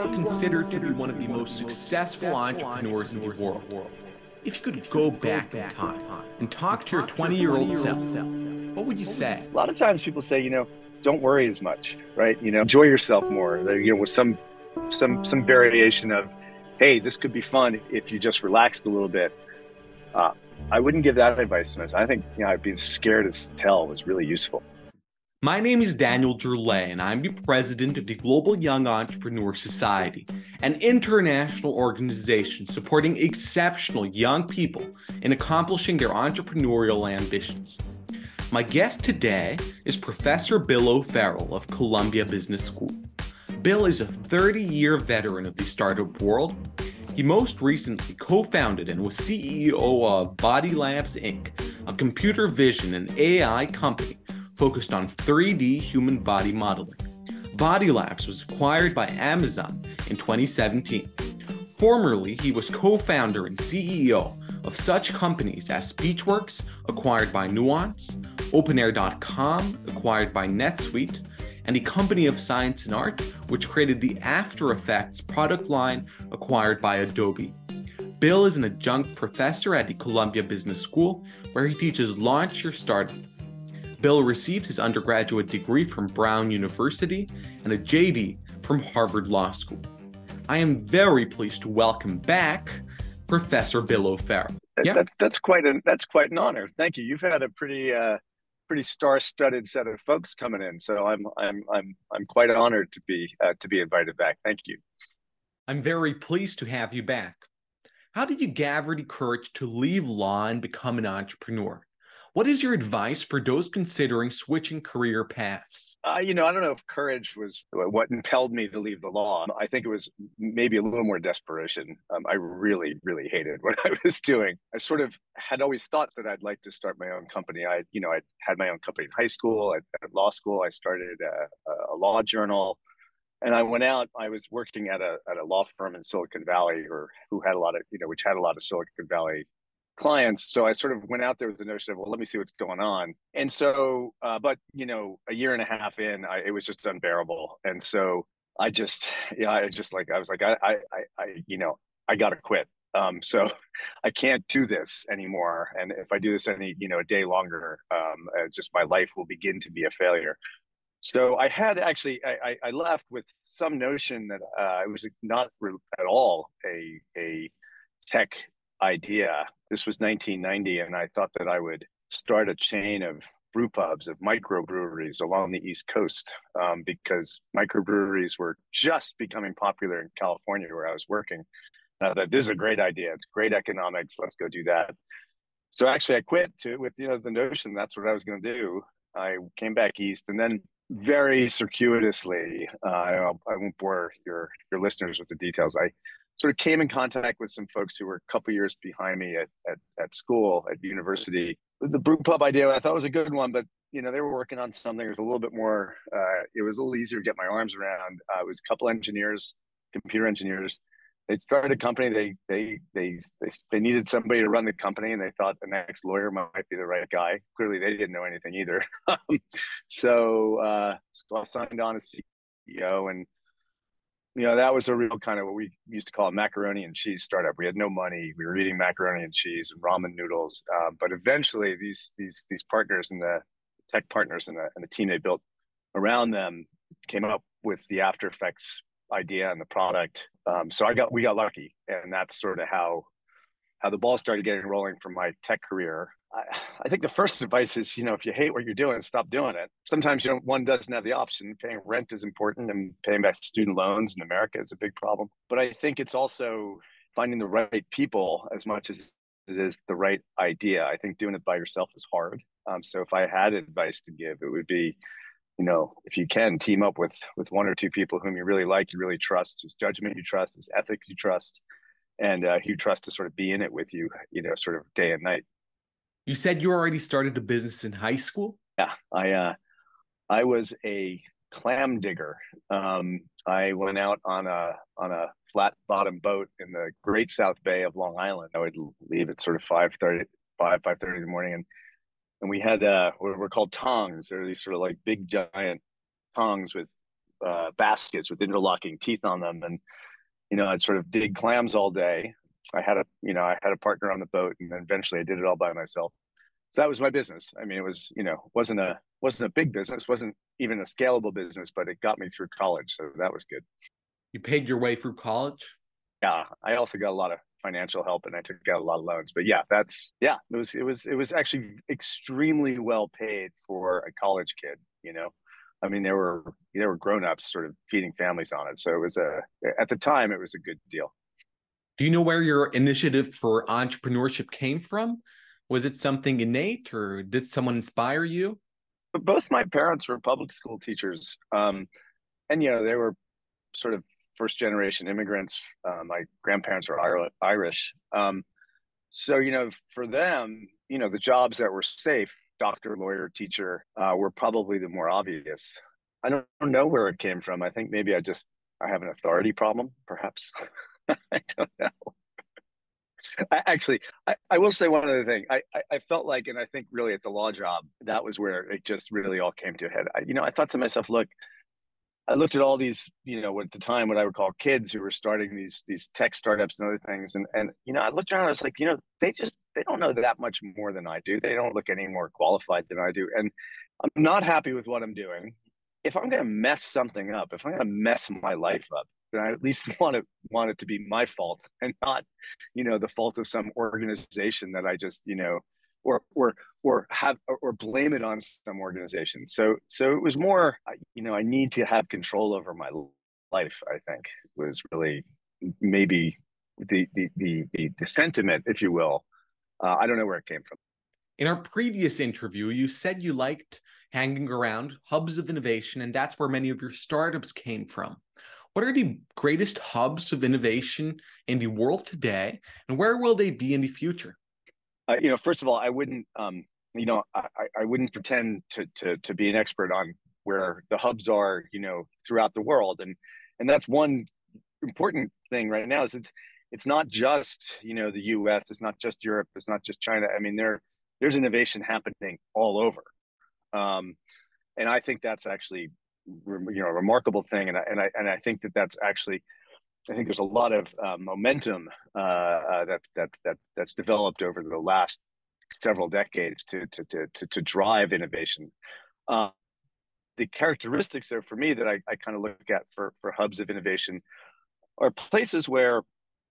considered to be one of the most successful entrepreneurs in the world. If you could go back in time and talk to your 20 year old self, what would you say? A lot of times people say, you know, don't worry as much, right? You know, enjoy yourself more. You know, with some some some variation of, hey, this could be fun if you just relaxed a little bit. Uh, I wouldn't give that advice. I think you know, being scared as hell was really useful. My name is Daniel Gerlei, and I'm the president of the Global Young Entrepreneur Society, an international organization supporting exceptional young people in accomplishing their entrepreneurial ambitions. My guest today is Professor Bill O'Farrell of Columbia Business School. Bill is a 30 year veteran of the startup world. He most recently co founded and was CEO of Body Labs Inc., a computer vision and AI company focused on 3D human body modeling. Body Labs was acquired by Amazon in 2017. Formerly, he was co founder and CEO of such companies as SpeechWorks, acquired by Nuance, OpenAir.com, acquired by NetSuite, and the Company of Science and Art, which created the After Effects product line acquired by Adobe. Bill is an adjunct professor at the Columbia Business School, where he teaches Launch Your Startup Bill received his undergraduate degree from Brown University and a JD from Harvard Law School. I am very pleased to welcome back Professor Bill O'Farrell. Yeah. That, that's quite an that's quite an honor. Thank you. You've had a pretty uh, pretty star-studded set of folks coming in, so I'm I'm I'm I'm quite honored to be uh, to be invited back. Thank you. I'm very pleased to have you back. How did you gather the courage to leave law and become an entrepreneur? What is your advice for those considering switching career paths? Uh, you know, I don't know if courage was what impelled me to leave the law. I think it was maybe a little more desperation. Um, I really, really hated what I was doing. I sort of had always thought that I'd like to start my own company. I, you know, I had my own company in high school. At, at law school, I started a, a law journal and I went out. I was working at a at a law firm in Silicon Valley, or who had a lot of you know, which had a lot of Silicon Valley clients. So I sort of went out there with the notion of, well, let me see what's going on. And so, uh, but you know, a year and a half in, I, it was just unbearable. And so I just, yeah, I just like, I was like, I, I, I, you know, I got to quit. Um, so I can't do this anymore. And if I do this any, you know, a day longer, um, uh, just my life will begin to be a failure. So I had actually, I, I left with some notion that uh, it was not at all a, a tech idea. This was 1990, and I thought that I would start a chain of brew pubs of microbreweries along the East Coast um, because microbreweries were just becoming popular in California where I was working. I thought this is a great idea. It's great economics. Let's go do that. So actually, I quit to with you know the notion that's what I was going to do. I came back east, and then very circuitously, uh, I won't bore your your listeners with the details. I sort of came in contact with some folks who were a couple years behind me at, at, at school at university. The brew pub idea i thought was a good one but you know they were working on something. It was a little bit more uh, it was a little easier to get my arms around. Uh, it was a couple engineers computer engineers. They started a company. They, they they they they needed somebody to run the company and they thought the next lawyer might be the right guy. Clearly they didn't know anything either. So uh, so i signed on as ceo and you know that was a real kind of what we used to call a macaroni and cheese startup. We had no money. We were eating macaroni and cheese and ramen noodles. Uh, but eventually these these these partners and the tech partners and the, and the team they built around them came up with the after effects idea and the product. Um, so i got we got lucky and that's sort of how how the ball started getting rolling from my tech career I, think the first advice is, you know, if you hate what you're doing, stop doing it. Sometimes you know one doesn't have the option. Paying rent is important, and paying back student loans in America is a big problem. But I think it's also finding the right people as much as it is the right idea. I think doing it by yourself is hard. Um, so if I had advice to give, it would be, you know, if you can team up with with one or two people whom you really like, you really trust, whose judgment you trust, whose ethics you trust, and uh, you trust to sort of be in it with you, you know, sort of day and night. You said you already started a business in high school. Yeah, I uh, I was a clam digger. Um, I went out on a on a flat bottom boat in the Great South Bay of Long Island. I would leave at sort of 5:30, 5 5 30 in the morning, and and we had uh, what were called tongs. They're these sort of like big giant tongs with uh, baskets with interlocking teeth on them, and you know, I'd sort of dig clams all day. I had a you know I had a partner on the boat, and then eventually I did it all by myself. So that was my business. I mean, it was you know wasn't a wasn't a big business, wasn't even a scalable business, but it got me through college, so that was good. You paid your way through college. Yeah, I also got a lot of financial help and I took out a lot of loans. But yeah, that's yeah, it was it was it was actually extremely well paid for a college kid, you know. I mean, there were there were grown-ups sort of feeding families on it. So it was a at the time it was a good deal. Do you know where your initiative for entrepreneurship came from? Was it something innate or did someone inspire you? Both my parents were public school teachers. Um, and you know, they were sort of first generation immigrants. Uh, my grandparents were Irish. Um, so, you know, for them, you know, the jobs that were safe, doctor, lawyer, teacher, uh, were probably the more obvious. I don't know where it came from. I think maybe I just, I have an authority problem, perhaps. I don't know. I, actually, I, I will say one other thing. I, I, I, felt like, and I think really at the law job, that was where it just really all came to a head. I, you know, I thought to myself, look, I looked at all these, you know, at the time what I would call kids who were starting these these tech startups and other things, and and you know, I looked around, I was like, you know, they just they don't know that much more than I do. They don't look any more qualified than I do, and I'm not happy with what I'm doing. If I'm going to mess something up, if I'm going to mess my life up, then I at least want it want it to be my fault and not, you know, the fault of some organization that I just, you know, or or or have or blame it on some organization. So so it was more, you know, I need to have control over my life. I think was really maybe the the the the, the sentiment, if you will. Uh, I don't know where it came from. In our previous interview, you said you liked hanging around hubs of innovation, and that's where many of your startups came from. What are the greatest hubs of innovation in the world today, and where will they be in the future? uh, you know, first of all, I wouldn't, um, you know, I, I wouldn't pretend to, to to be an expert on where the hubs are, you know, throughout the world, and and that's one important thing right now is it's it's not just you know the U.S., it's not just Europe, it's not just China. I mean, there there's innovation happening all over, um, and I think that's actually you know a remarkable thing, and I, and I and I think that that's actually I think there's a lot of uh, momentum uh, uh, that that that that's developed over the last several decades to to to to, drive innovation. Uh, the characteristics there for me that I, I kind of look at for for hubs of innovation are places where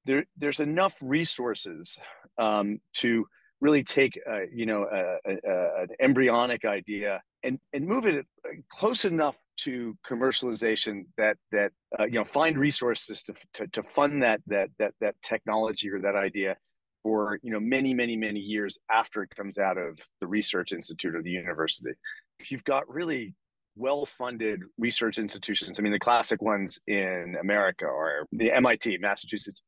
there there's enough resources um, to really take uh, you know a, a, an embryonic idea and and move it close enough to commercialization that that uh, you know find resources to, to to fund that that that that technology or that idea for you know many many many years after it comes out of the research institute or the university. If you've got really well funded research institutions i mean the classic ones in america are the mit massachusetts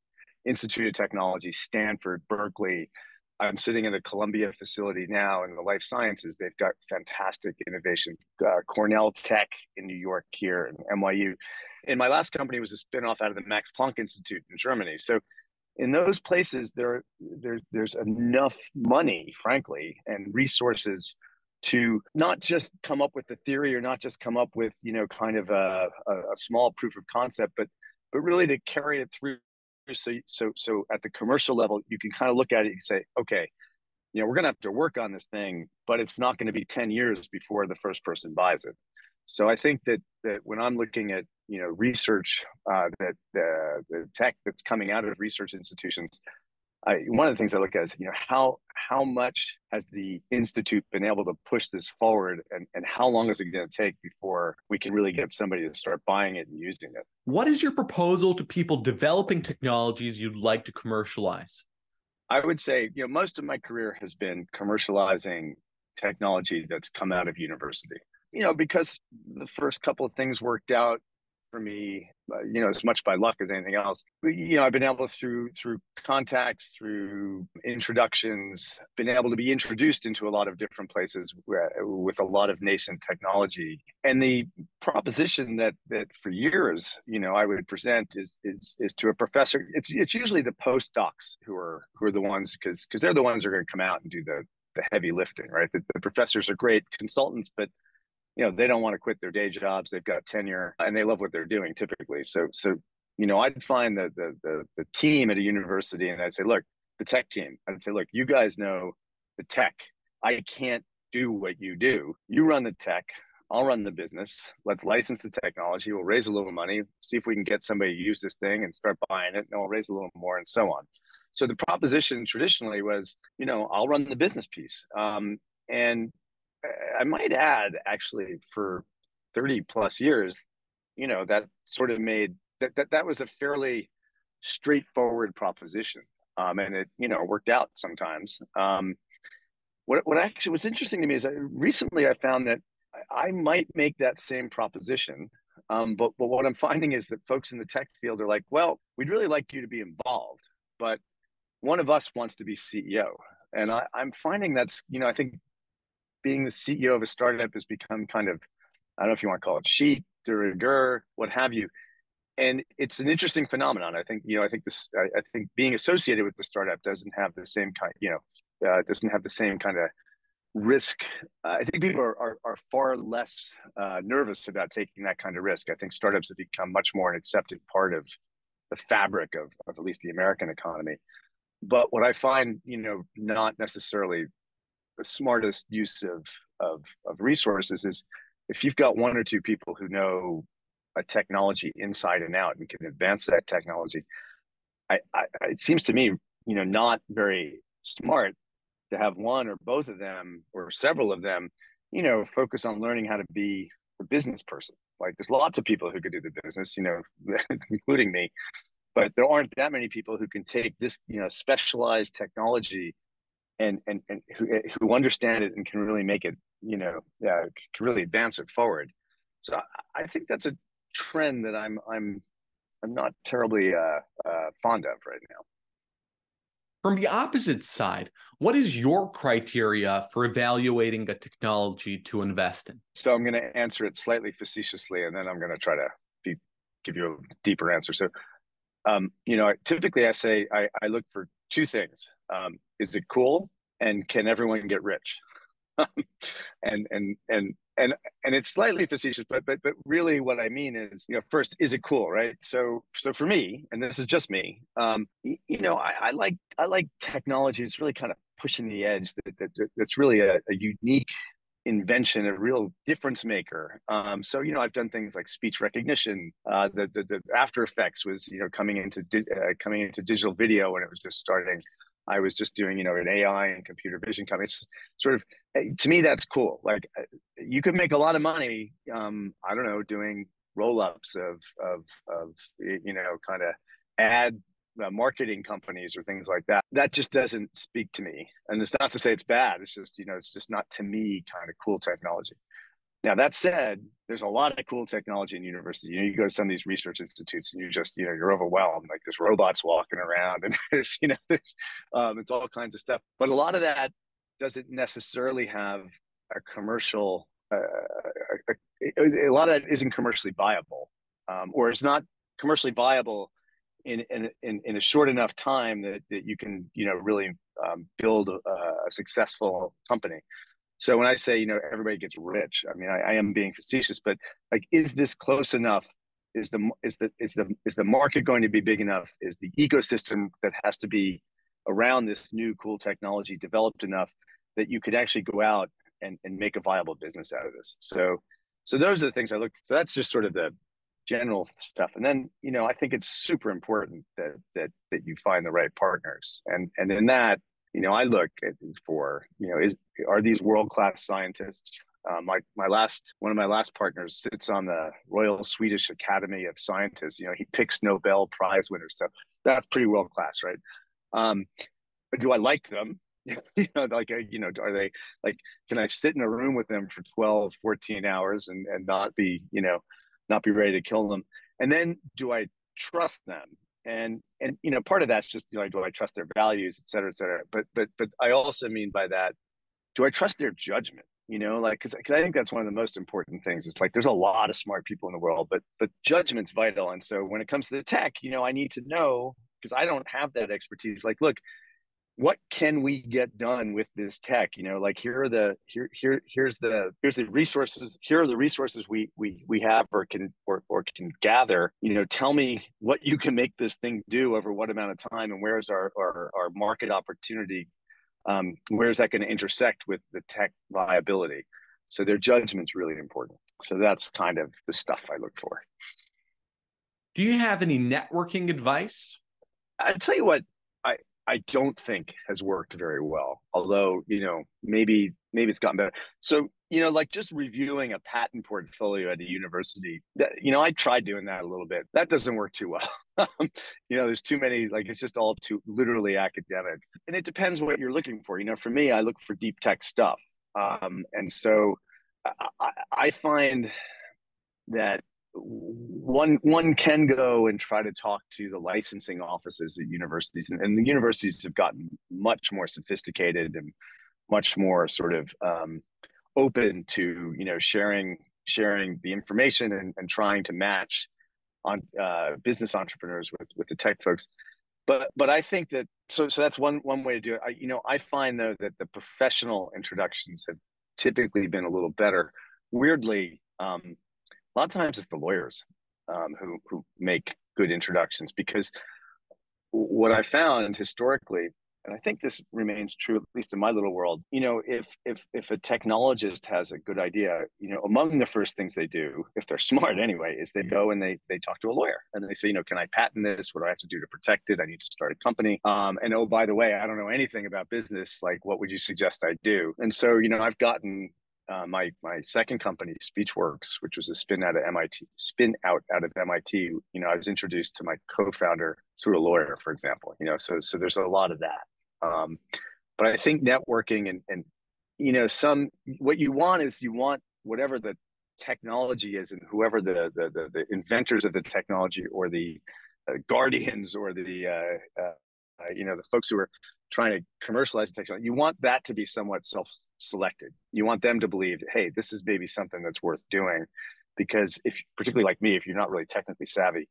institute of technology stanford berkeley I'm sitting in a Columbia facility now in the life sciences. They've got fantastic innovation. Uh, Cornell Tech in New York here, and NYU. And my last company was a spinoff out of the Max Planck Institute in Germany. So in those places, there, there there's enough money, frankly, and resources to not just come up with the theory or not just come up with you know kind of a, a, a small proof of concept, but but really to carry it through so so so at the commercial level you can kind of look at it and say okay you know we're going to have to work on this thing but it's not going to be 10 years before the first person buys it. So i think that that when i'm looking at you know research uh, that uh, the tech that's coming out of research institutions I, one of the things I look at is, you know, how how much has the institute been able to push this forward, and and how long is it going to take before we can really get somebody to start buying it and using it? What is your proposal to people developing technologies you'd like to commercialize? I would say, you know, most of my career has been commercializing technology that's come out of university. You know, because the first couple of things worked out for me, Uh, you know, as much by luck as anything else. You know, I've been able through through contacts, through introductions, been able to be introduced into a lot of different places with a lot of nascent technology. And the proposition that that for years, you know, I would present is is is to a professor. It's it's usually the postdocs who are who are the ones because because they're the ones who are going to come out and do the the heavy lifting, right? The, the professors are great consultants, but you know they don't want to quit their day jobs they've got tenure and they love what they're doing typically so so you know i'd find the the the, the team at a university and i'd say look the tech team i'd say look you guys know the tech i can't do what you do you run the tech I'll run the business. Let's license the technology. We'll raise a little money, see if we can get somebody to use this thing and start buying it. And we'll raise a little more and so on. So the proposition traditionally was, you know, I'll run the business piece. Um, and I might add, actually, for 30 plus years, you know, that sort of made that that, that was a fairly straightforward proposition. Um, and it, you know, worked out sometimes. Um, what, what actually was interesting to me is that recently I found that I might make that same proposition. Um, but, but what I'm finding is that folks in the tech field are like, well, we'd really like you to be involved, but one of us wants to be CEO. And I, I'm finding that's, you know, I think being the CEO of a startup has become kind of, I don't know if you want to call it chic, de rigueur, what have you. And it's an interesting phenomenon. I think, you know, I think this, I, I think being associated with the startup doesn't have the same kind, you know, uh, doesn't have the same kind of risk. Uh, I think people are, are, are far less uh, nervous about taking that kind of risk. I think startups have become much more an accepted part of the fabric of, of at least the American economy. But what I find, you know, not necessarily smartest use of, of, of resources is if you've got one or two people who know a technology inside and out and can advance that technology, I, I, it seems to me, you know, not very smart to have one or both of them or several of them, you know, focus on learning how to be a business person. Like there's lots of people who could do the business, you know, including me, but there aren't that many people who can take this, you know, specialized technology and and and who, who understand it and can really make it, you know, yeah, can really advance it forward. So I, I think that's a trend that I'm I'm I'm not terribly uh, uh, fond of right now. From the opposite side, what is your criteria for evaluating a technology to invest in? So I'm going to answer it slightly facetiously, and then I'm going to try to be, give you a deeper answer. So, um, you know, typically I say I, I look for two things: um, is it cool, and can everyone get rich? and and and and and it's slightly facetious, but but but really what I mean is, you know, first, is it cool, right? So so for me, and this is just me, um, you, you know, I, I, like I like technology. It's really kind of pushing the edge. That, that that's really a, a, unique invention, a real difference maker. Um, so you know, I've done things like speech recognition. Uh, the, the, the After Effects was you know coming into di- uh, coming into digital video when it was just starting. I was just doing, you know, an AI and computer vision company. It's sort of eh, to me that's cool. Like eh, you could make a lot of money. Um, I don't know, doing roll ups of of of you know, kind of ad uh, marketing companies or things like that. That just doesn't speak to me. And it's not to say it's bad. It's just you know, it's just not to me kind of cool technology. Now that said, there's a lot of cool technology in university. You know, you go to some of these research institutes and you just, you know, you're overwhelmed. Like there's robots walking around and there's, you know, there's um, it's all kinds of stuff. But a lot of that doesn't necessarily have a commercial. Uh, a, a, a, lot of that isn't commercially viable, um, or it's not commercially viable in in in, a short enough time that, that you can, you know, really um, build a, a successful company. So when I say, you know, everybody gets rich, I mean, I, I, am being facetious, but like, is this close enough? Is the is the is the is the market going to be big enough? Is the ecosystem that has to be around this new cool technology developed enough that you could actually go out and, and make a viable business out of this? So so those are the things I look. So that's just sort of the general stuff, and then you know, I think it's super important that that that you find the right partners, and and in that you know, I look for, you know, is are these world class scientists? Uh, my my last one of my last partners sits on the Royal Swedish Academy of Scientists. You know, he picks Nobel Prize winners, so that's pretty world class, right? Um, but do I like them? you know, like uh, you know, are they like? Can I sit in a room with them for 12, 14 hours and and not be, you know, not be ready to kill them? And then do I trust them? and and you know part of that's just you know do i trust their values et cetera et cetera but but but i also mean by that do i trust their judgment you know like because i think that's one of the most important things it's like there's a lot of smart people in the world but but judgment's vital and so when it comes to the tech you know i need to know because i don't have that expertise like look what can we get done with this tech? You know like here are the here here here's the here's the resources here are the resources we we we have or can or, or can gather. You know tell me what you can make this thing do over what amount of time and where's our our, our market opportunity? Um, where's that going to intersect with the tech viability? So their judgment's really important. So that's kind of the stuff i look for. Do you have any networking advice? I tell you what I, I don't think has worked very well. Although, you know, maybe maybe it's gotten better. So, you know, like just reviewing a patent portfolio at a university, that, you know, I tried doing that a little bit. That doesn't work too well. you know, there's too many, like it's just all too literally academic. And it depends what you're looking for. You know, for me, I look for deep tech stuff. Um, and so I, I find that one one can go and try to talk to the licensing offices at universities and, and the universities have gotten much more sophisticated and much more sort of um, open to you know sharing sharing the information and, and trying to match on uh, business entrepreneurs with with the tech folks. But but i think that so so that's one one way to do it. I, you know i find though that the professional introductions have typically been a little better. Weirdly um, a lot of times it's the lawyers um, who who make good introductions because what I found historically, and I think this remains true at least in my little world, you know, if if if a technologist has a good idea, you know, among the first things they do, if they're smart anyway, is they go and they they talk to a lawyer and they say, you know, can I patent this? What do I have to do to protect it? I need to start a company. Um, and oh, by the way, I don't know anything about business. Like, what would you suggest I do? And so, you know, I've gotten uh, my my second company, SpeechWorks, which was a spin out of MIT, spin out out of MIT. You know, I was introduced to my co-founder through a lawyer, for example. You know, so so there's a lot of that. Um, but I think networking and and you know some what you want is you want whatever the technology is and whoever the the the, the inventors of the technology or the uh, guardians or the uh, uh, you know the folks who are trying to commercialize technology, you want that to be somewhat self-selected. You want them to believe, hey, this is maybe something that's worth doing, because if particularly like me, if you're not really technically savvy,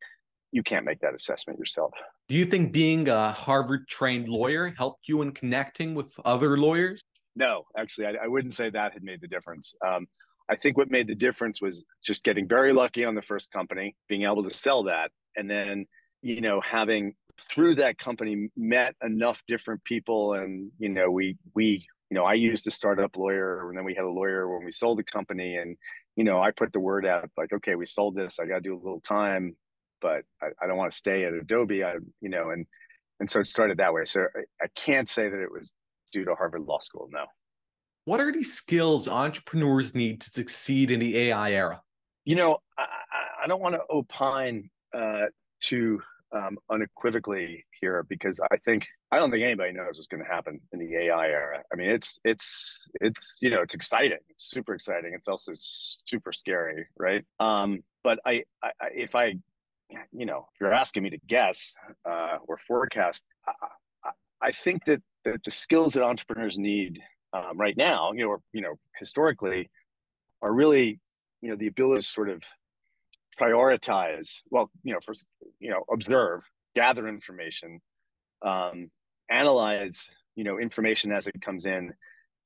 you can't make that assessment yourself. Do you think being a Harvard-trained lawyer helped you in connecting with other lawyers? No, actually, I, I wouldn't say that had made the difference. Um, I think what made the difference was just getting very lucky on the first company, being able to sell that, and then you know having through that company met enough different people and you know we we you know i used a startup lawyer and then we had a lawyer when we sold the company and you know i put the word out like okay we sold this. I got to do a little time but I, I don't want to stay at adobe i you know and and so it started that way. So I, I can't say that it was due to harvard law school no. What are the skills entrepreneurs need to succeed in the ai era? You know i, I don't want to opine uh, to um, unequivocally here because I think I don't think anybody knows what's going to happen in the AI era. I mean, it's it's it's you know it's exciting, it's super exciting. It's also super scary, right? Um, but I, I if I you know if you're asking me to guess uh, or forecast, I, I, think that the, the skills that entrepreneurs need um, right now, you know, or you know, historically, are really you know the ability to sort of prioritize well you know first you know observe gather information um, analyze you know information as it comes in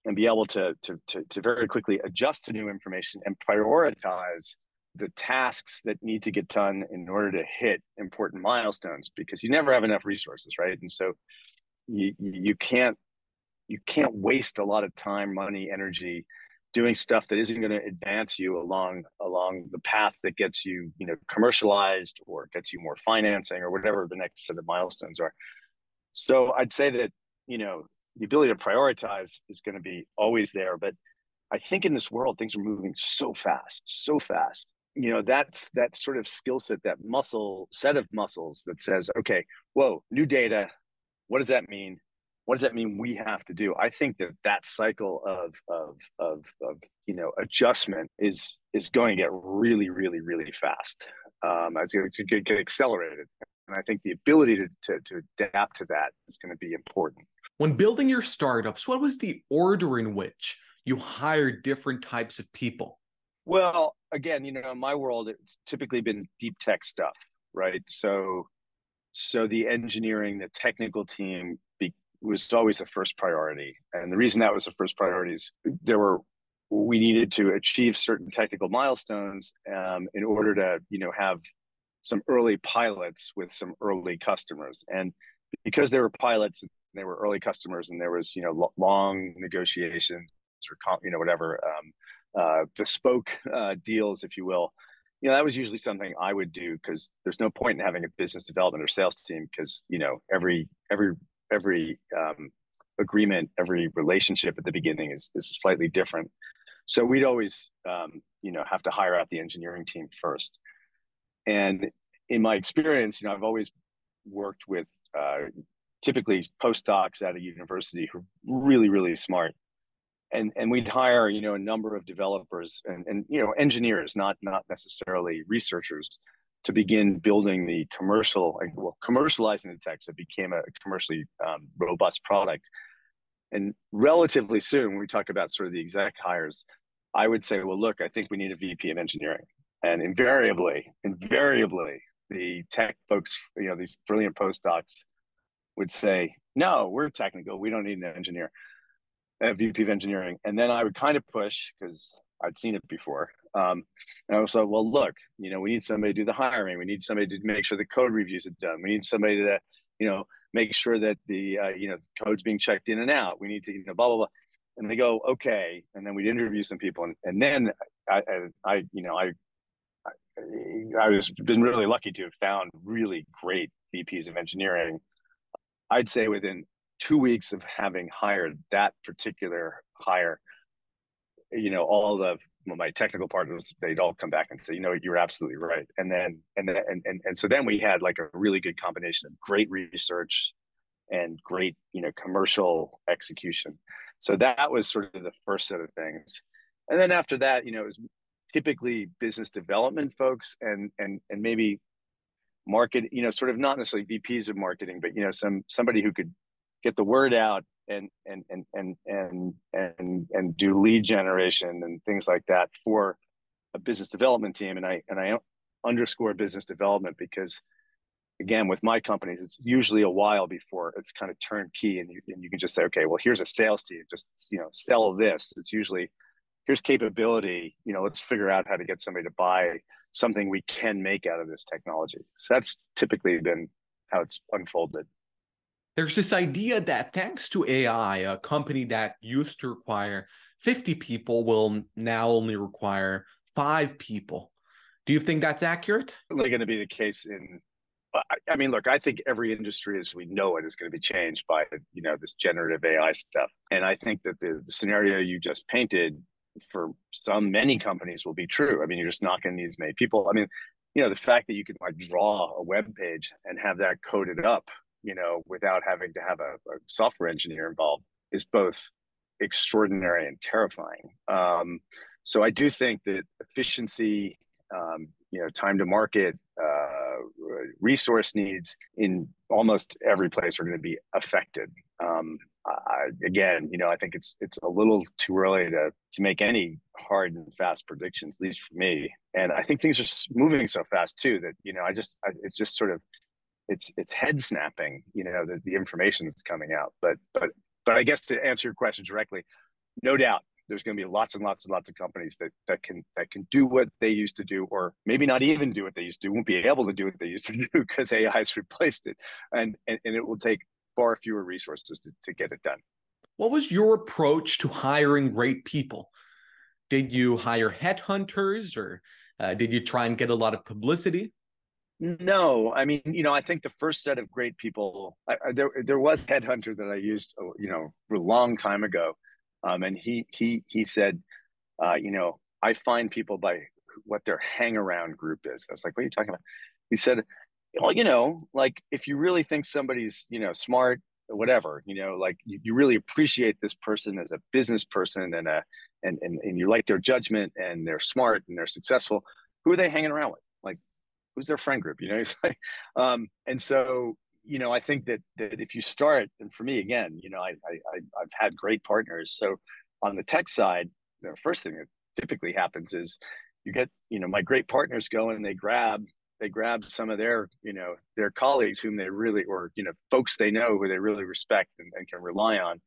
and be able to, to to to very quickly adjust to new information and prioritize the tasks that need to get done in order to hit important milestones because you never have enough resources right? And so you you can't you can't waste a lot of time money energy doing stuff that isn't going to advance you along along the path that gets you you know commercialized or gets you more financing or whatever the next set of milestones are. So i'd say that you know the ability to prioritize is going to be always there but i think in this world things are moving so fast so fast. You know that's that sort of skill set that muscle set of muscles that says okay whoa new data. What does that mean what does that mean we have to do? I think that that cycle of of of, of you know adjustment is is going to get really really really fast um as to get, get accelerated. And i think the ability to, to to adapt to that is going to be important. When building your startups what was the order in which you hired different types of people? Well again you know in my world it's typically been deep tech stuff right? So so the engineering the technical team was always the first priority. And the reason that was the first priority is there were we needed to achieve certain technical milestones um, in order to you know have some early pilots with some early customers and because they were pilots they were early customers and there was you know long negotiations or you know whatever um, uh, bespoke uh, deals if you will you know that was usually something i would do because there's no point in having a business development or sales team because you know every every every um, agreement every relationship at the beginning is, is slightly different. So we'd always um, you know have to hire out the engineering team first. And in my experience you know i've always worked with uh, typically postdocs at a university who are really really smart. And and we'd hire you know a number of developers and and you know engineers not not necessarily researchers to begin building the commercial well commercializing the tech so it became a commercially um, robust product. And relatively soon when we talk about sort of the exec hires i would say well look i think we need a vp of engineering. And invariably invariably the tech folks you know these brilliant postdocs would say no we're technical. We don't need an engineer a VP of engineering, and then I would kind of push because I'd seen it before. Um, and I was like, well, look, you know, we need somebody to do the hiring. We need somebody to make sure the code reviews are done. We need somebody to, you know, make sure that the, uh, you know, the code's being checked in and out. We need to, you know, blah, blah, blah. And they go, okay. And then we'd interview some people. And, and then I, I, I, you know, I, I, I was been really lucky to have found really great VPs of engineering. I'd say within two weeks of having hired that particular hire, you know, all of my technical partners, they'd all come back and say, you know, you're absolutely right. And then, and then, and, and, and so then we had like a really good combination of great research and great, you know, commercial execution. So that was sort of the first set of things. And then after that, you know, it was typically business development folks and, and, and maybe market, you know, sort of not necessarily VPs of marketing, but, you know, some, somebody who could get the word out and and and and and and and do lead generation and things like that for a business development team. And i and i underscore business development because again with my companies it's usually a while before it's kind of turnkey and you, and you can just say okay well here's a sales team. Just you know sell this. It's usually here's capability. You know let's figure out how to get somebody to buy something we can make out of this technology. So that's typically been how it's unfolded there's this idea that thanks to AI, a company that used to require 50 people will now only require five people. Do you think that's accurate? Really going to be the case in I mean, look, I think every industry as we know it is going to be changed by you know this generative AI stuff, and I think that the, the scenario you just painted for some many companies will be true. I mean, you're just not going to need as many people. I mean, you know, the fact that you can like draw a web page and have that coded up you know, without having to have a, a software engineer involved is both extraordinary and terrifying. Um, so I do think that efficiency, um, you know, time to market, uh, resource needs in almost every place are going to be affected. Um, I, again, you know, I think it's it's a little too early to to make any hard and fast predictions, at least for me. And I think things are moving so fast too that you know, I just I, it's just sort of it's it's head snapping you know the, the information that's coming out but but but i guess to answer your question directly no doubt there's going to be lots and lots and lots of companies that that can that can do what they used to do or maybe not even do what they used to do won't be able to do what they used to do because ai has replaced it and, and and it will take far fewer resources to, to get it done. What was your approach to hiring great people? Did you hire headhunters or uh, did you try and get a lot of publicity no, I mean, you know, I think the first set of great people, I, I, there there was headhunter that I used, uh, you know, a long time ago, um, and he he he said, uh, you know, I find people by what their hang around group is. I was like, what are you talking about? He said, well, you know, like if you really think somebody's, you know, smart, whatever, you know, like you, you really appreciate this person as a business person and a and, and and you like their judgment and they're smart and they're successful. Who are they hanging around with? Who's their friend group? You know, um, and so you know, I think that that if you start, and for me again, you know, I, I I've had great partners. So on the tech side, the first thing that typically happens is you get, you know, my great partners go and they grab they grab some of their you know their colleagues whom they really or you know folks they know who they really respect and, and can rely on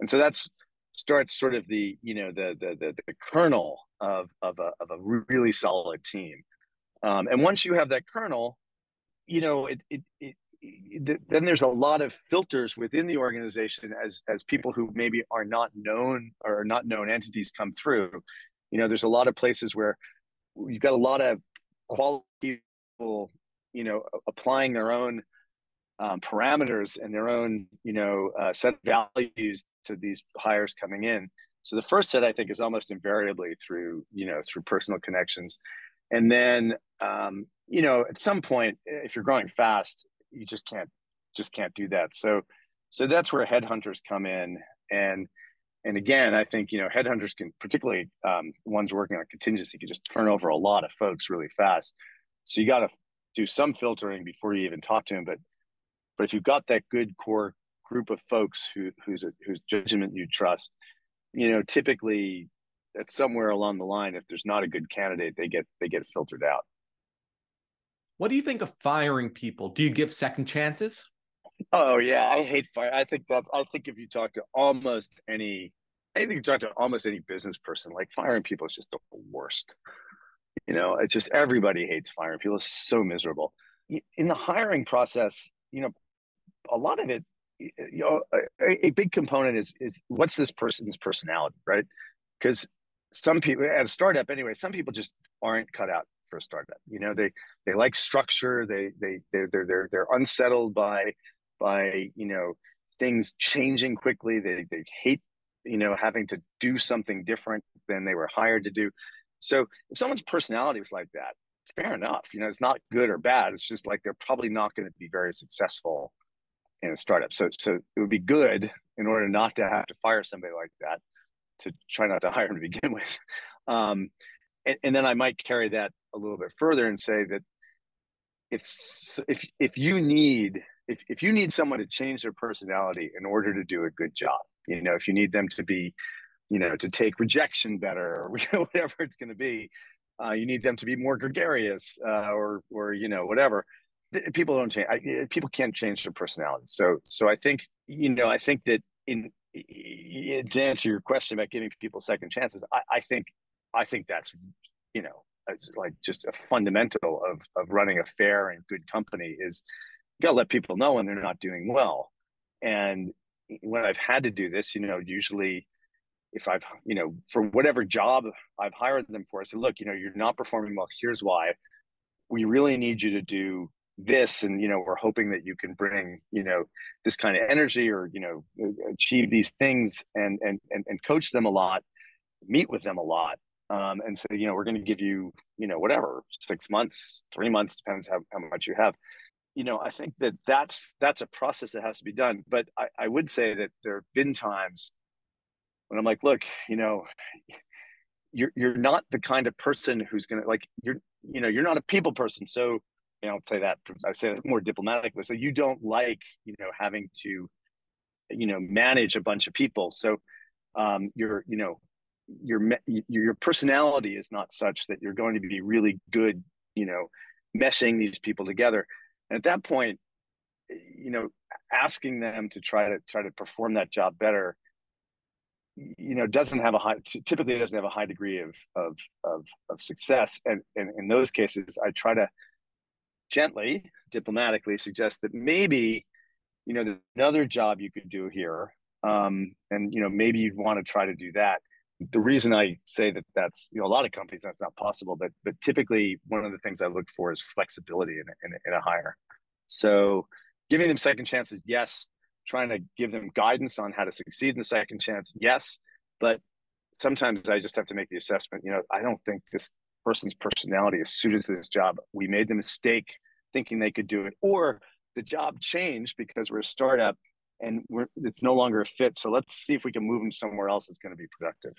and so that's starts sort of the you know the the the, the kernel of of a, of a really solid team um, and once you have that kernel you know it, it, it then there's a lot of filters within the organization as as people who maybe are not known or not known entities come through. You know there's a lot of places where you've got a lot of quality people you know applying their own um, parameters and their own you know uh, set values to these hires coming in. So the first set i think is almost invariably through you know through personal connections and then um, you know at some point if you're growing fast you just can't just can't do that. So so that's where headhunters come in. And and again i think you know headhunters can particularly um, ones working on contingency can just turn over a lot of folks really fast. So you got to do some filtering before you even talk to them but but if you've got that good core group of folks who whose whose judgment you trust you know typically at somewhere along the line if there's not a good candidate they get they get filtered out what do you think of firing people? Do you give second chances? Oh yeah, I hate fire. I think that's. I think if you talk to almost any, I think you talk to almost any business person, like firing people is just the worst. You know, it's just everybody hates firing people. It's so miserable. In the hiring process, you know, a lot of it, you know, a, a big component is is what's this person's personality, right? Because some people at a startup anyway, some people just aren't cut out for a startup. You know, they they like structure. They they they're they're they're, they're unsettled by by you know things changing quickly. They they hate you know having to do something different than they were hired to do. So if someone's personality is like that, fair enough. You know, it's not good or bad. It's just like they're probably not going to be very successful in a startup. So so it would be good in order not to have to fire somebody like that to try not to hire them to begin with. Um, and, and then I might carry that a little bit further and say that if if if you need if, if you need someone to change their personality in order to do a good job you know if you need them to be you know to take rejection better or whatever it's going to be uh, you need them to be more gregarious uh, or or you know whatever people don't change I, people can't change their personality so so i think you know i think that in to answer your question about giving people second chances i, I think i think that's you know like just a fundamental of of running a fair and good company is you got to let people know when they're not doing well. And when i've had to do this you know usually if i've you know for whatever job i've hired them for i said look you know you're not performing well. Here's why. We really need you to do this and you know we're hoping that you can bring you know this kind of energy or you know achieve these things and and and, and coach them a lot meet with them a lot um, and say, you know, we're going to give you, you know, whatever, six months, three months, depends how, how much you have. You know, I think that that's that's a process that has to be done. But I, I would say that there have been times when I'm like, look, you know, you're you're not the kind of person who's going to like you're you know you're not a people person. So I don't say that I say it more diplomatically. So you don't like you know having to you know manage a bunch of people. So um, you're you know your your personality is not such that you're going to be really good you know meshing these people together and at that point you know asking them to try to try to perform that job better you know doesn't have a high typically doesn't have a high degree of of of, of success and, and in those cases i try to gently diplomatically suggest that maybe you know there's another job you could do here um, and you know maybe you'd want to try to do that the reason I say that that's you know a lot of companies that's not possible, but but typically one of the things I look for is flexibility in in in a hire. So giving them second chances, yes. Trying to give them guidance on how to succeed in the second chance, yes. But sometimes I just have to make the assessment. You know, I don't think this person's personality is suited to this job. We made the mistake thinking they could do it, or the job changed because we're a startup and it's no longer a fit. So let's see if we can move them somewhere else that's going to be productive.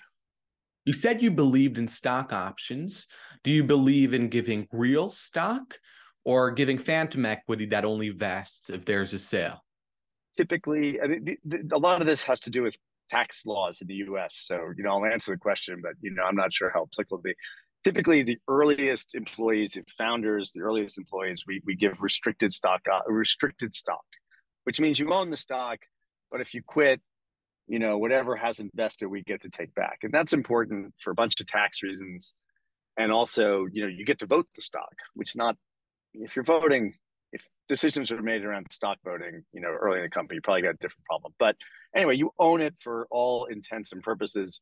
You said you believed in stock options. Do you believe in giving real stock or giving phantom equity that only vests if there's a sale? Typically, I mean, a lot of this has to do with tax laws in the U.S. So, you know, I'll answer the question, but you know, I'm not sure how applicable it'll be. Typically the earliest employees, if founders, the earliest employees, we, we give restricted stock, uh, restricted stock, which means you own the stock, but if you quit, you know, whatever has invested, we get to take back. And that's important for a bunch of tax reasons. And also, you know, you get to vote the stock, which not, if you're voting, if decisions are made around stock voting, you know, early in the company, you probably got a different problem. But anyway, you own it for all intents and purposes.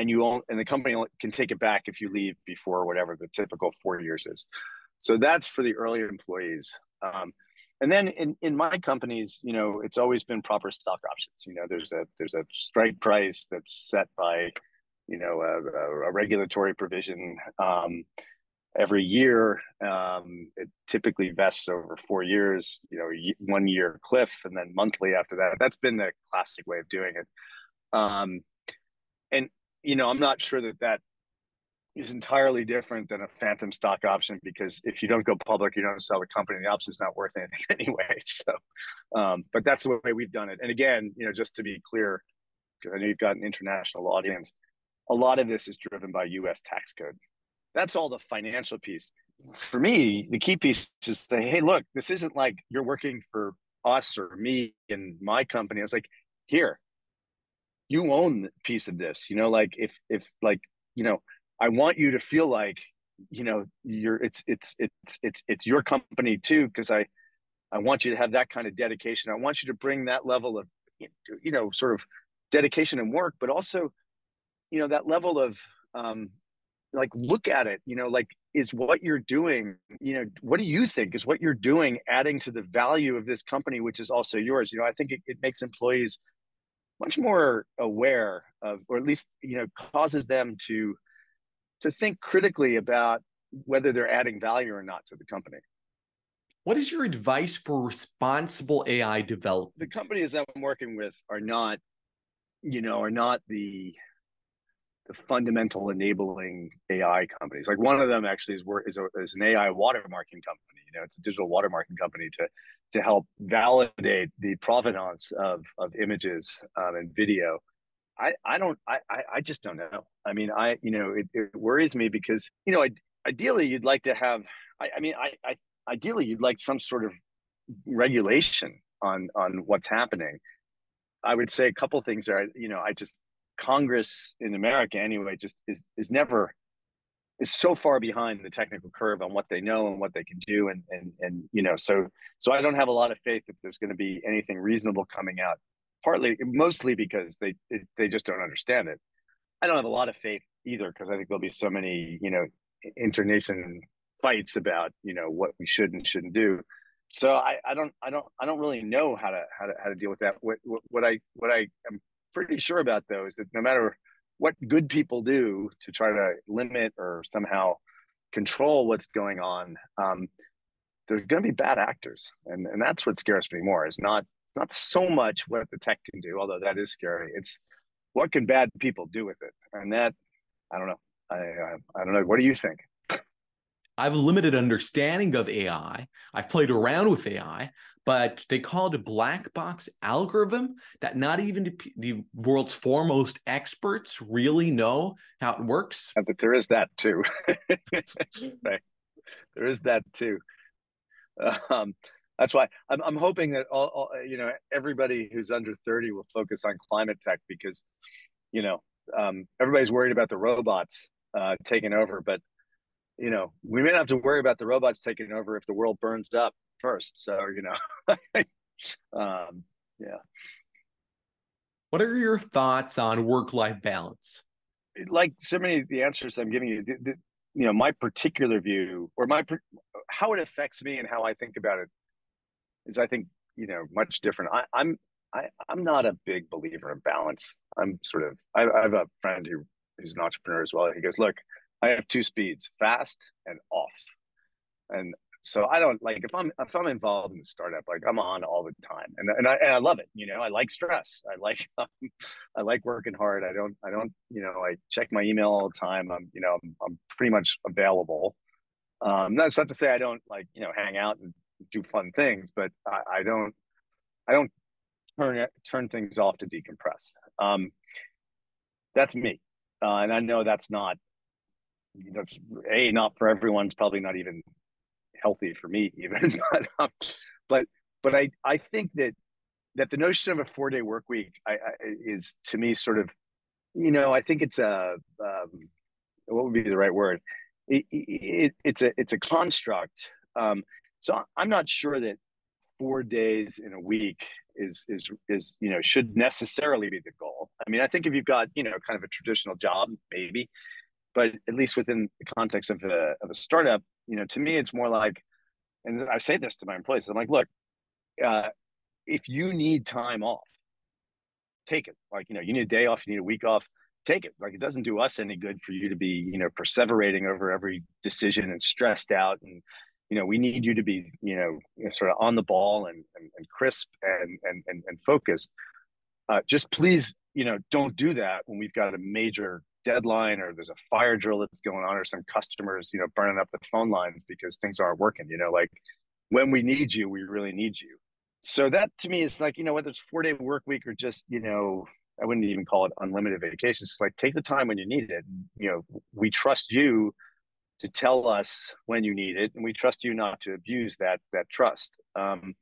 And you own, and the company can take it back if you leave before whatever the typical four years is. So that's for the earlier employees. Um, and then in, in my companies you know it's always been proper stock options you know there's a there's a strike price that's set by you know a, a regulatory provision um, every year um, it typically vests over four years you know one year cliff and then monthly after that that's been the classic way of doing it um, and you know i'm not sure that that is entirely different than a phantom stock option because if you don't go public, you don't sell the company. The option's not worth anything anyway. So, um, but that's the way we've done it. And again, you know, just to be clear, because I know you've got an international audience, a lot of this is driven by U.S. tax code. That's all the financial piece. For me, the key piece is say, hey, look, this isn't like you're working for us or me and my company. It's like, here, you own piece of this. You know, like if if like you know I want you to feel like you know you're it's it's it's it's it's your company too because I I want you to have that kind of dedication. I want you to bring that level of you know sort of dedication and work, but also you know that level of um, like look at it. You know, like is what you're doing. You know, what do you think is what you're doing adding to the value of this company, which is also yours. You know, I think it, it makes employees much more aware of, or at least you know, causes them to to think critically about whether they're adding value or not to the company. What is your advice for responsible AI development? The companies that I'm working with are not, you know, are not the the fundamental enabling AI companies. Like one of them actually is is, a, is an AI watermarking company. You know, it's a digital watermarking company to to help validate the provenance of of images um, and video I, I don't I, I just don't know. I mean, I you know it, it worries me because you know ideally you'd like to have I, I mean I, I ideally you'd like some sort of regulation on on what's happening. I would say a couple things there. You know, I just Congress in America anyway just is is never is so far behind the technical curve on what they know and what they can do and and and you know so so I don't have a lot of faith that there's going to be anything reasonable coming out partly mostly because they they just don't understand it. I don't have a lot of faith either because I think there'll be so many you know internation fights about you know what we should and shouldn't do. So I, I don't I don't I don't really know how to how to how to deal with that. What what, what I what I am pretty sure about is that no matter what good people do to try to limit or somehow control what's going on, um, there's going to be bad actors, and and that's what scares me more. Is not it's not so much what the tech can do, although that is scary. It's what can bad people do with it, and that I don't know. I I, I don't know. What do you think? I have a limited understanding of AI. I've played around with AI, but they call it a black box algorithm that not even the, the world's foremost experts really know how it works. But there is that too. right. There is that too. Um, that's why I'm, I'm hoping that all, all, you know everybody who's under 30 will focus on climate tech because you know um, everybody's worried about the robots uh, taking over but you know we may not have to worry about the robots taking over if the world burns up first so you know um, yeah what are your thoughts on work-life balance like so many of the answers i'm giving you the, the, you know my particular view or my how it affects me and how i think about it is I think you know much different. I, I'm I, I'm not a big believer in balance. I'm sort of I, I have a friend who who's an entrepreneur as well. He goes, look, I have two speeds, fast and off, and so I don't like if I'm if I'm involved in the startup, like I'm on all the time, and and I and I love it. You know, I like stress. I like um, I like working hard. I don't I don't you know I check my email all the time. I'm you know I'm, I'm pretty much available. Um, that's not to say I don't like you know hang out and do fun things, but I, I don't I don't turn turn things off to decompress. Um, that's me, uh, and I know that's not that's a not for everyone's probably not even healthy for me even but um, but but I I think that that the notion of a four day work week I, I, is to me sort of you know I think it's a um, what would be the right word it, it, it's a it's a construct um, so I'm not sure that four days in a week is is is you know should necessarily be the goal. I mean, I think if you've got you know kind of a traditional job, maybe, but at least within the context of a of a startup, you know, to me, it's more like, and I say this to my employees, I'm like, look, uh, if you need time off, take it. Like you know, you need a day off, you need a week off, take it. Like it doesn't do us any good for you to be you know perseverating over every decision and stressed out and you know, we need you to be, you know, sort of on the ball and, and, and crisp and, and, and, and focused. Uh, just please, you know, don't do that when we've got a major deadline or there's a fire drill that's going on or some customers, you know, burning up the phone lines because things aren't working, you know, like when we need you, we really need you. So that to me is like, you know, whether it's four day work week or just, you know, I wouldn't even call it unlimited vacations. It's like take the time when you need it. You know, we trust you to tell us when you need it, and we trust you not to abuse that that trust. Um,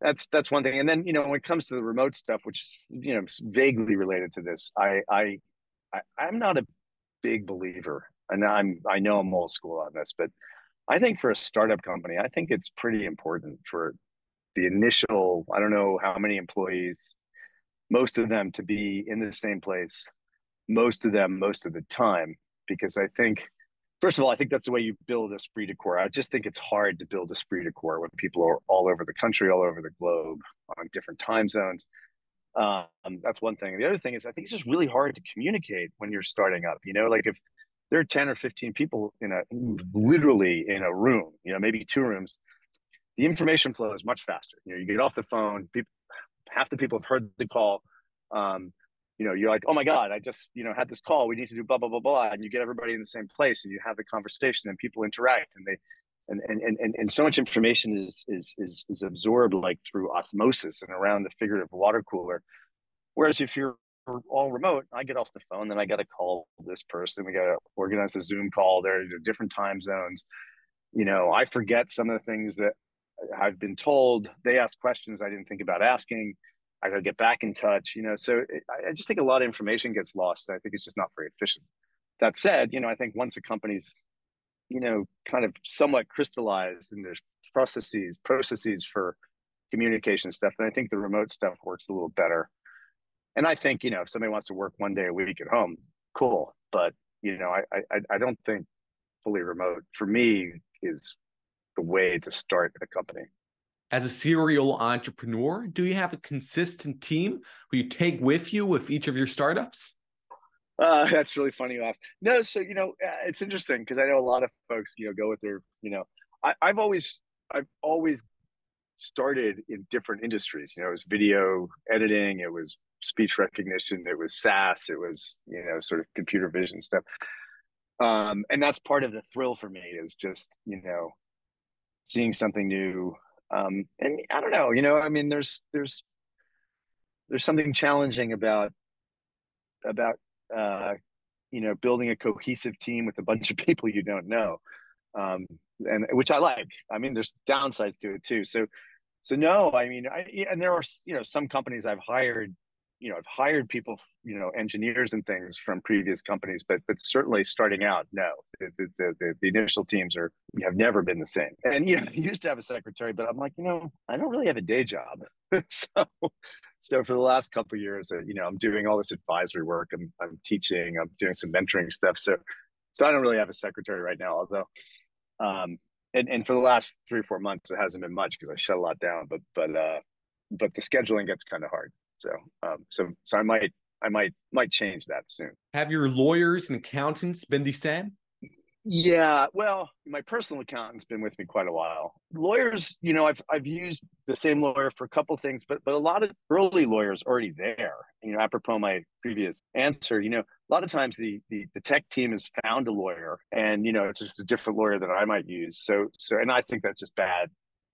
that's that's one thing. And then you know when it comes to the remote stuff, which is you know vaguely related to this, I I, I I'm not a big believer, and I'm I know I'm old school on this, but I think for a startup company, I think it's pretty important for the initial I don't know how many employees, most of them to be in the same place, most of them most of the time, because I think first of all, I think that's the way you build esprit de corps. I just think it's hard to build esprit de corps when people are all over the country, all over the globe, on different time zones. Um, that's one thing. The other thing is, I think it's just really hard to communicate when you're starting up. You know, like if there are 10 or 15 people in a literally in a room, you know, maybe two rooms, the information flow is much faster. You know, you get off the phone, people, half the people have heard the call. Um, you know, you're like, oh my God, I just, you know, had this call. We need to do blah, blah, blah, blah. And you get everybody in the same place and you have the conversation and people interact and they, and, and, and, and so much information is, is, is, is absorbed like through osmosis and around the figurative water cooler. Whereas if you're all remote, I get off the phone, then I got to call this person. We got to organize a Zoom call. There are different time zones. You know, I forget some of the things that I've been told. They ask questions I didn't think about asking I got to get back in touch, you know. So it, I just think a lot of information gets lost. I think it's just not very efficient. That said, you know, I think once a company's, you know, kind of somewhat crystallized and there's processes, processes for communication stuff, And I think the remote stuff works a little better. And I think, you know, if somebody wants to work one day a week at home, cool. But you know, I I, I don't think fully remote for me is the way to start a company as a serial entrepreneur, do you have a consistent team who you take with you with each of your startups? Uh, that's really funny you ask. No, so you know, uh, it's interesting because I know a lot of folks, you know, go with their, you know, I, I've always, I've always started in different industries. You know, it was video editing, it was speech recognition, it was SaaS, it was, you know, sort of computer vision stuff. Um, and that's part of the thrill for me is just, you know, seeing something new, um, and I don't know, you know, I mean, there's there's there's something challenging about about uh, you know building a cohesive team with a bunch of people you don't know, um, and which I like. I mean, there's downsides to it too. So so no, I mean, I, and there are you know some companies I've hired you know, I've hired people, you know, engineers and things from previous companies, but but certainly starting out, no, the the, the, the initial teams are have never been the same. And you know, I used to have a secretary, but I'm like, you know, I don't really have a day job, so so for the last couple years, uh, you know, I'm doing all this advisory work, I'm I'm teaching, I'm doing some mentoring stuff, so so I don't really have a secretary right now, although. Um, and, and for the last three or four months, it hasn't been much because I shut a lot down. But but uh, but the scheduling gets kind of hard. So, um, so, so I might, I might, might change that soon. Have your lawyers and accountants been the same? Yeah, well, my personal accountant's been with me quite a while. Lawyers, you know, I've I've used the same lawyer for a couple things, but but a lot of early lawyers already there. You know, apropos my previous answer, you know, a lot of times the the, the tech team has found a lawyer, and you know, it's just a different lawyer that I might use. So so, and I think that's just bad.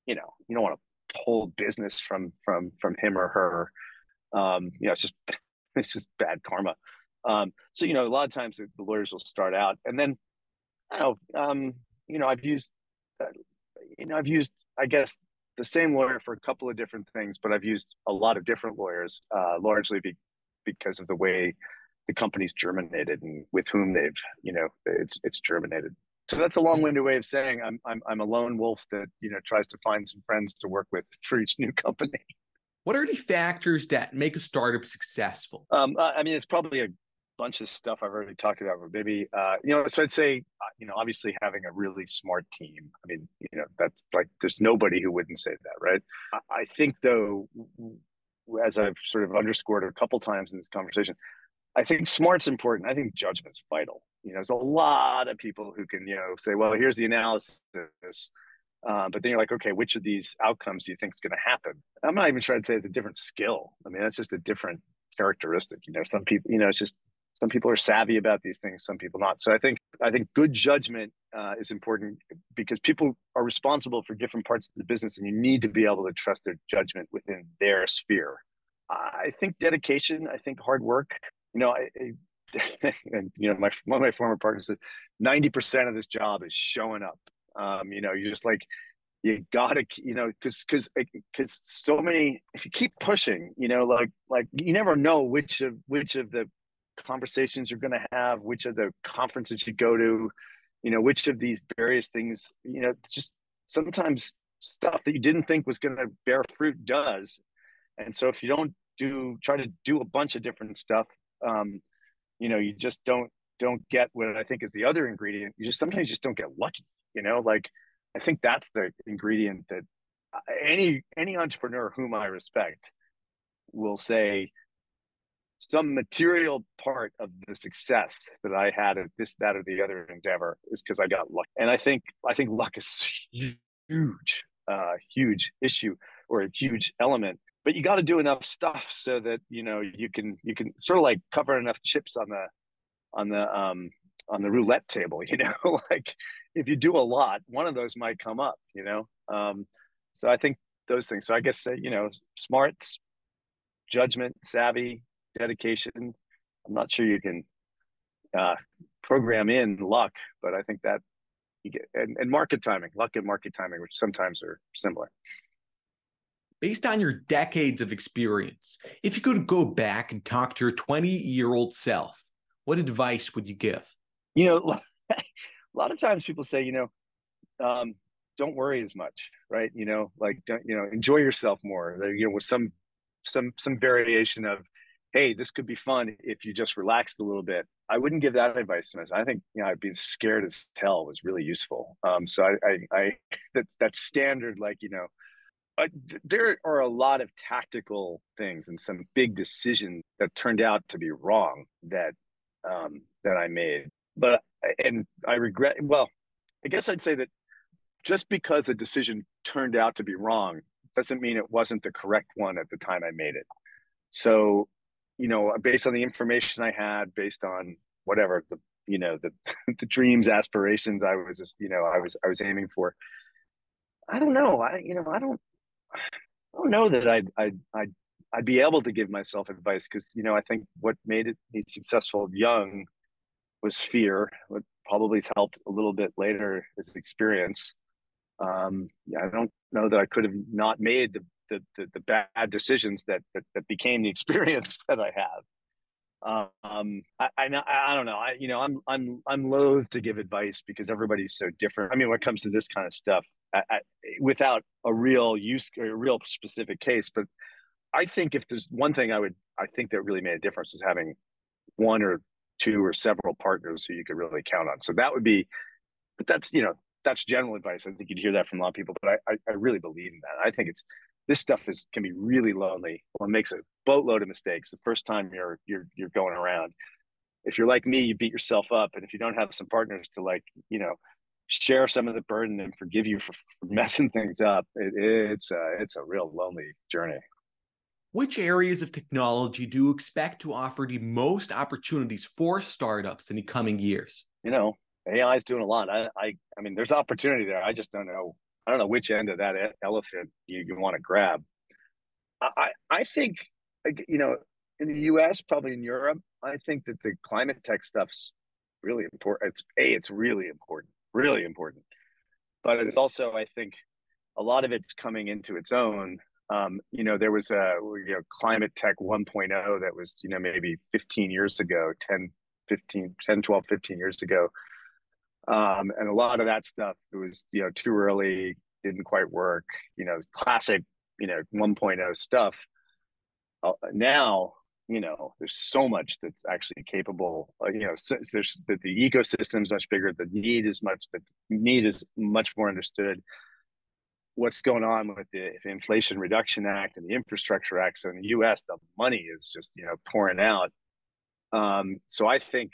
You know, you don't want to pull business from from from him or her um, you know, it's just it's just bad karma. Um, so you know, a lot of times the, the lawyers will start out, and then I don't know. Um, you know, I've used, uh, you know, I've used, I guess, the same lawyer for a couple of different things, but I've used a lot of different lawyers, uh, largely be, because of the way the company's germinated and with whom they've, you know, it's it's germinated. So that's a long-winded way of saying I'm I'm I'm a lone wolf that you know tries to find some friends to work with for each new company. What are the factors that make a startup successful? Um, I mean, it's probably a bunch of stuff I've already talked about, but maybe uh, you know. So I'd say, uh, you know, obviously having a really smart team. I mean, you know, that's like there's nobody who wouldn't say that, right? I, think though, as I've sort of underscored a couple times in this conversation, I think smart's important. I think judgment's vital. You know, there's a lot of people who can, you know, say, well, here's the analysis. Uh, but then you're like, okay, which of these outcomes do you think is going to happen? I'm not even trying to say it's a different skill. I mean, that's just a different characteristic. You know, some people, you know, it's just some people are savvy about these things some people not. So i think i think good judgment uh, is important because people are responsible for different parts of the business and you need to be able to trust their judgment within their sphere. I think dedication i think hard work. You know I, I and you know my one of my former partners said 90% of this job is showing up. Um, you know you just like you gotta you know because because because so many if you keep pushing you know like like you never know which of which of the conversations you're going to have, which of the conferences you go to, you know, which of these various things, you know, just sometimes stuff that you didn't think was going to bear fruit does. And so if you don't do, try to do a bunch of different stuff, um, you know, you just don't, don't get what I think is the other ingredient. You just sometimes just don't get lucky, you know, like I think that's the ingredient that uh, any, any entrepreneur whom I respect will say, some material part of the success that I had at this, that, or the other endeavor is because I got luck. And I think I think luck is huge, uh, huge issue or a huge element. But you got to do enough stuff so that you know you can you can sort of like cover enough chips on the on the um on the roulette table. You know, like if you do a lot, one of those might come up. You know, um, so I think those things. So I guess uh, you know, smarts, judgment, savvy, dedication. I'm not sure you can uh, program in luck, but I think that you get and, and market timing, luck and market timing, which sometimes are similar. Based on your decades of experience, if you could go back and talk to your 20 year old self, what advice would you give? You know, a lot of times people say, you know, um, don't worry as much, right? You know, like don't, you know, enjoy yourself more. You know, with some some some variation of hey, this could be fun if you just relaxed a little bit. I wouldn't give that advice to myself. I think you know being scared as hell was really useful. Um, so I, I, I that's that's standard. Like you know, uh, there are a lot of tactical things and some big decisions that turned out to be wrong that um, that I made. But and I regret. Well, I guess I'd say that just because the decision turned out to be wrong doesn't mean it wasn't the correct one at the time I made it. So you know, based on the information I had, based on whatever the you know the the dreams, aspirations I was just you know I was I was aiming for. I don't know. I you know I don't I don't know that I'd I'd I'd, I'd be able to give myself advice because you know I think what made it me successful young was fear. What probably has helped a little bit later is experience. Um, I don't know that I could have not made the the, the, the bad decisions that, that, that became the experience that I have. Um, I, I, I don't know. I, you know, I'm, I'm, I'm loath to give advice because everybody's so different. I mean, when it comes to this kind of stuff, I, I, without a real use, a real specific case, but I think if there's one thing I would, I think that really made a difference is having one or two or several partners who you could really count on. So that would be, but that's, you know, that's general advice. I think you'd hear that from a lot of people, but I, I, I really believe in that. I think it's this stuff is can be really lonely. One makes a boatload of mistakes the first time you're you're you're going around. If you're like me, you beat yourself up, and if you don't have some partners to like, you know, share some of the burden and forgive you for, for messing things up, it, it's a, it's a real lonely journey. Which areas of technology do you expect to offer the most opportunities for startups in the coming years? You know, AI is doing a lot. I, I, I mean, there's opportunity there. I just don't know I don't know which end of that elephant you, you want to grab. I, I think, you know, in the US, probably in Europe, I think that the climate tech stuff's really important. It's a it's really important, really important, but it's also I think a lot of it's coming into its own. Um, you know, there was a you know climate tech 1.0 that was you know maybe 15 years ago, 10, 15, 10, 12, 15 years ago. Um, and a lot of that stuff it was you know too early, didn't quite work. You know, classic you know 1.0 stuff. Uh, now you know there's so much that's actually capable uh, you know so, there's the, the ecosystem is much bigger the need is much the need is much more understood what's going on with the, inflation reduction act and the infrastructure acts in the us the money is just you know pouring out um, so i think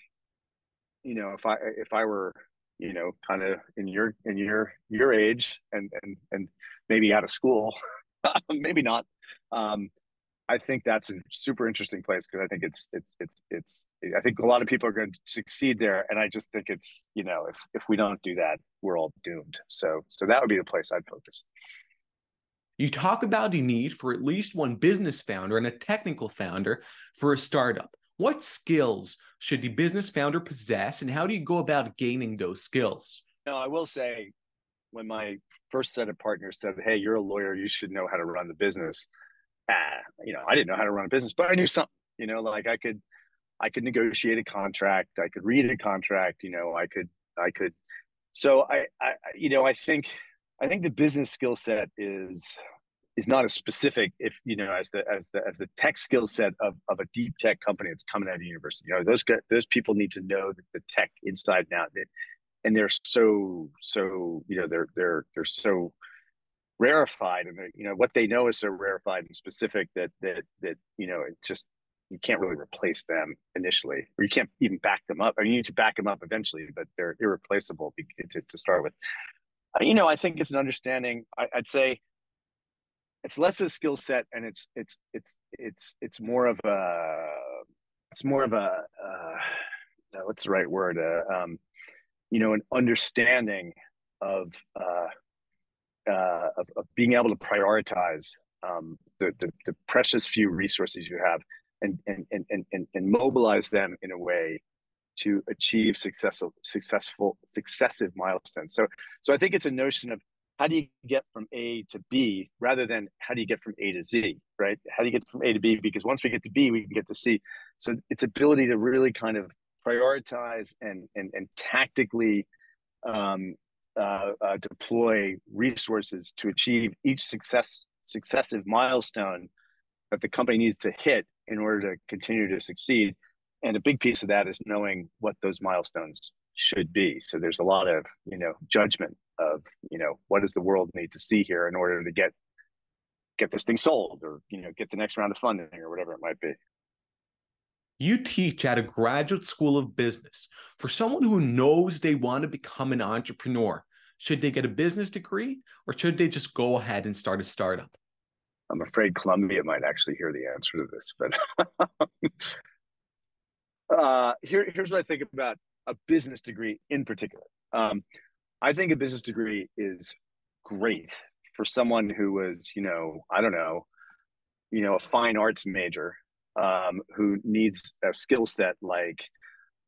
you know if i if i were you know kind of in your in your your age and and and maybe out of school maybe not um, I think that's a super interesting place because I think it's it's it's it's I think a lot of people are going to succeed there, and I just think it's you know if if we don't do that, we're all doomed. So so that would be the place I'd focus. You talk about the need for at least one business founder and a technical founder for a startup. What skills should the business founder possess, and how do you go about gaining those skills? No, I will say, when my first set of partners said, "Hey, you're a lawyer, you should know how to run the business." ah, you know, I didn't know how to run a business, but I knew something, you know, like I could, I could negotiate a contract. I could read a contract, you know, I could, I could. So I, I, you know, I think, I think the business skill set is, is not as specific if, you know, as the, as the, as the tech skill set of, of a deep tech company that's coming out of university. You know, those, those people need to know the tech inside and out. And they're so, so, you know, they're, they're, they're so, rarefied and you know what they know is so rarefied and specific that that that you know it just you can't really replace them initially or you can't even back them up I mean, you need to back them up eventually but they're irreplaceable to, to start with uh, you know i think it's an understanding I, i'd say it's less a skill set and it's it's it's it's it's more of a it's more of a uh, what's the right word uh, um, you know an understanding of uh, uh, of, of, being able to prioritize um, the, the, the, precious few resources you have and, and, and, and, and mobilize them in a way to achieve successful, successful, successive milestones. So, so I think it's a notion of how do you get from A to B rather than how do you get from A to Z, right? How do you get from A to B? Because once we get to B, we can get to C. So it's ability to really kind of prioritize and and, and tactically um, uh, uh, deploy resources to achieve each success successive milestone that the company needs to hit in order to continue to succeed. And a big piece of that is knowing what those milestones should be. So there's a lot of you know judgment of you know what does the world need to see here in order to get get this thing sold or you know get the next round of funding or whatever it might be. You teach at a graduate school of business. For someone who knows they want to become an entrepreneur, should they get a business degree or should they just go ahead and start a startup? I'm afraid Columbia might actually hear the answer to this, but uh, here, here's what I think about a business degree in particular. Um, I think a business degree is great for someone who was, you know, I don't know, you know, a fine arts major um, who needs a skill set like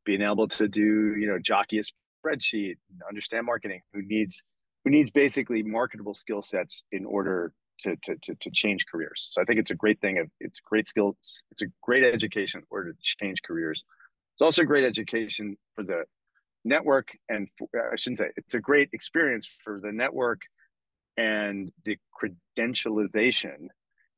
being able to do, you know, jockey a spreadsheet, understand marketing, who needs who needs basically marketable skill sets in order to, to, to, to, change careers. So I think it's a great thing. Of, it's great skill. It's a great education in order to change careers. It's also a great education for the network and for, uh, I shouldn't say it's a great experience for the network and the credentialization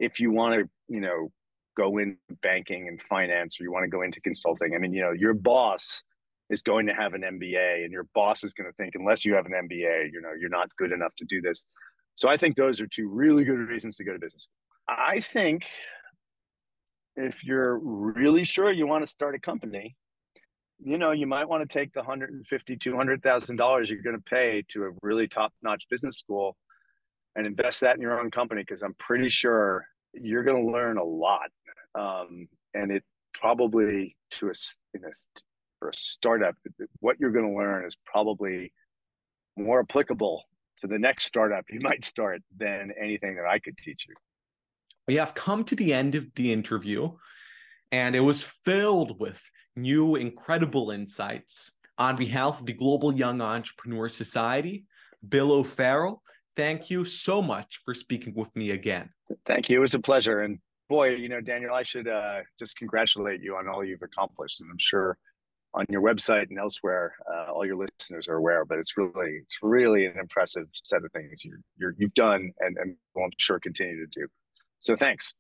if you want to, you know, go in banking and finance or you want to go into consulting. I mean, you know, your boss is going to have an MBA and your boss is going to think unless you have an MBA, you know, you're not good enough to do this. So I think those are two really good reasons to go to business. I think if you're really sure you want to start a company, you know, you might want to take the 150, 200,000 dollars you're going to pay to a really top-notch business school and invest that in your own company because I'm pretty sure you're going to learn a lot um, and it probably to a, in a for a startup what you're going to learn is probably more applicable to the next startup you might start than anything that i could teach you. We have come to the end of the interview and it was filled with new incredible insights On behalf of the Global Young Entrepreneur Society, Bill O'Farrell, thank you so much for speaking with me again. Thank you. It was a pleasure. And boy, you know, Daniel, I should uh, just congratulate you on all you've accomplished. And I'm sure on your website and elsewhere, uh, all your listeners are aware. But it's really, it's really an impressive set of things you you have done, and and I'm sure continue to do. So thanks.